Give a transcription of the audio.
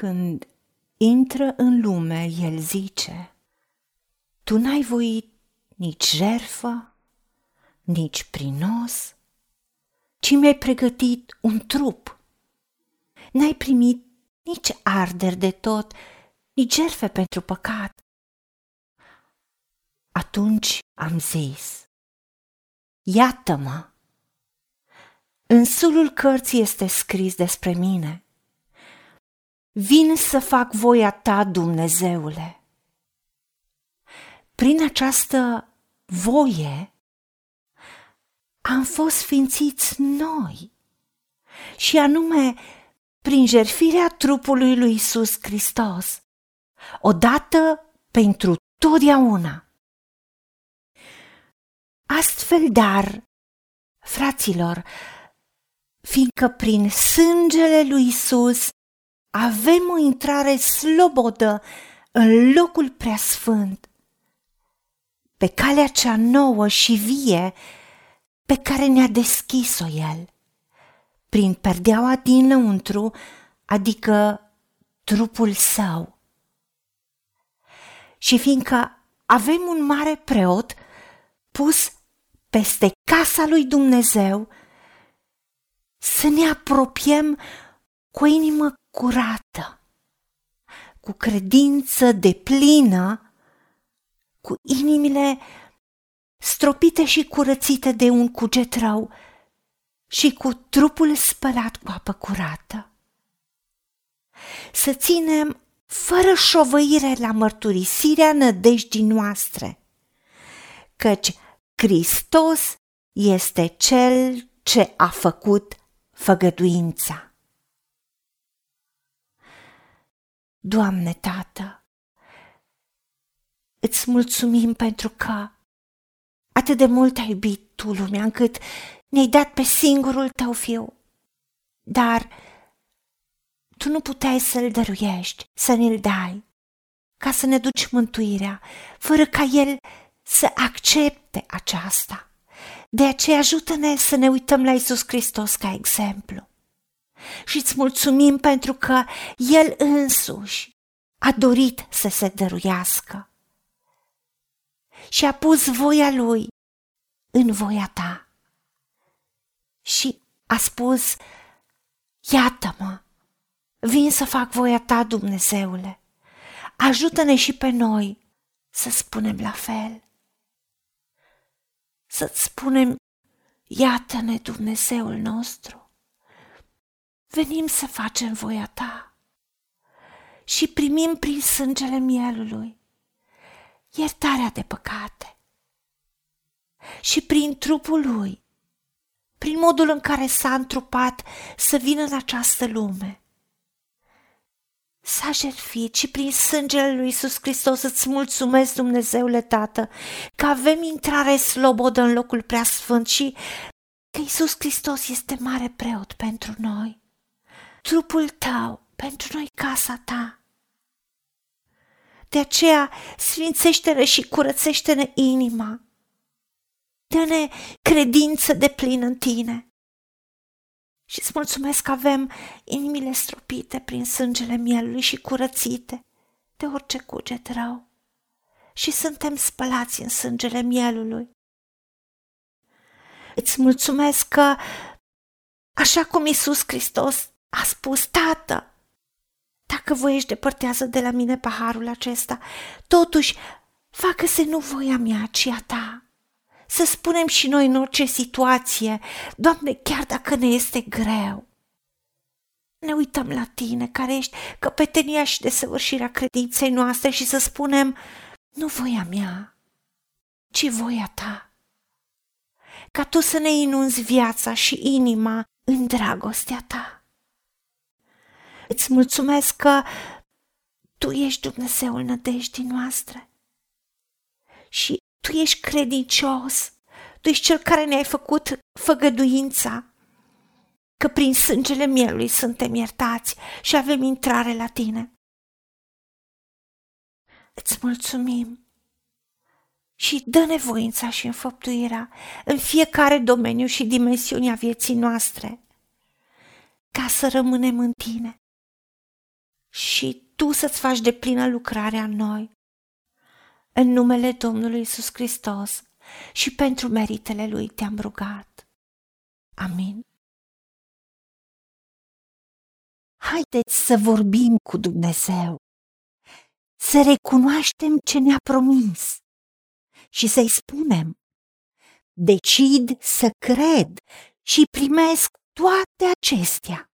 Când intră în lume, el zice, Tu n-ai voit nici jerfă, nici prinos, ci mi-ai pregătit un trup. N-ai primit nici arderi de tot, nici jerfe pentru păcat. Atunci am zis, iată-mă, în sulul cărții este scris despre mine. Vin să fac voia ta, Dumnezeule. Prin această voie am fost ființiți noi și anume prin jerfirea trupului lui Isus Hristos, odată pentru totdeauna. Astfel, dar, fraților, fiindcă prin sângele lui Isus avem o intrare slobodă în locul preasfânt, pe calea cea nouă și vie pe care ne-a deschis-o El, prin perdeaua dinăuntru, adică trupul său. Și fiindcă avem un mare preot pus peste casa lui Dumnezeu, să ne apropiem cu o inimă curată, cu credință de plină, cu inimile stropite și curățite de un cuget rău și cu trupul spălat cu apă curată. Să ținem fără șovăire la mărturisirea nădejdii noastre, căci Hristos este Cel ce a făcut făgăduința. Doamne, Tată, îți mulțumim pentru că atât de mult ai iubit Tu lumea încât ne-ai dat pe singurul Tău Fiu. Dar Tu nu puteai să-L dăruiești, să ne-L dai, ca să ne duci mântuirea, fără ca El să accepte aceasta. De aceea ajută-ne să ne uităm la Isus Hristos ca exemplu. Și îți mulțumim pentru că El însuși a dorit să se dăruiască și a pus voia Lui în voia ta. Și a spus, iată-mă, vin să fac voia ta, Dumnezeule, ajută-ne și pe noi să spunem la fel. Să-ți spunem, iată-ne Dumnezeul nostru, venim să facem voia ta și primim prin sângele mielului iertarea de păcate și prin trupul lui, prin modul în care s-a întrupat să vină în această lume s-a jertfit și prin sângele lui Iisus Hristos îți mulțumesc, Dumnezeule Tată, că avem intrare slobodă în locul preasfânt și că Iisus Hristos este mare preot pentru noi. Trupul tău pentru noi casa ta. De aceea sfințește-ne și curățește-ne inima. Dă-ne credință de plin în tine și îți mulțumesc că avem inimile stropite prin sângele mielului și curățite de orice cuget rău și suntem spălați în sângele mielului. Îți mulțumesc că, așa cum Iisus Hristos a spus, Tată, dacă voiești depărtează de la mine paharul acesta, totuși facă-se nu voia mea, ci a ta să spunem și noi în orice situație, Doamne, chiar dacă ne este greu. Ne uităm la Tine, care ești căpetenia și desăvârșirea credinței noastre și să spunem, nu voia mea, ci voia Ta. Ca Tu să ne inunzi viața și inima în dragostea Ta. Îți mulțumesc că Tu ești Dumnezeul nădejdii noastre. Și tu ești credincios, tu ești cel care ne-ai făcut făgăduința, că prin sângele mielului suntem iertați și avem intrare la tine. Îți mulțumim. Și dă nevoința și înfăptuirea în fiecare domeniu și dimensiune a vieții noastre, ca să rămânem în tine și Tu să-ți faci de plină lucrarea în noi. În numele Domnului Isus Hristos și pentru meritele Lui te-am rugat. Amin. Haideți să vorbim cu Dumnezeu, să recunoaștem ce ne-a promis și să-i spunem, decid să cred și primesc toate acestea.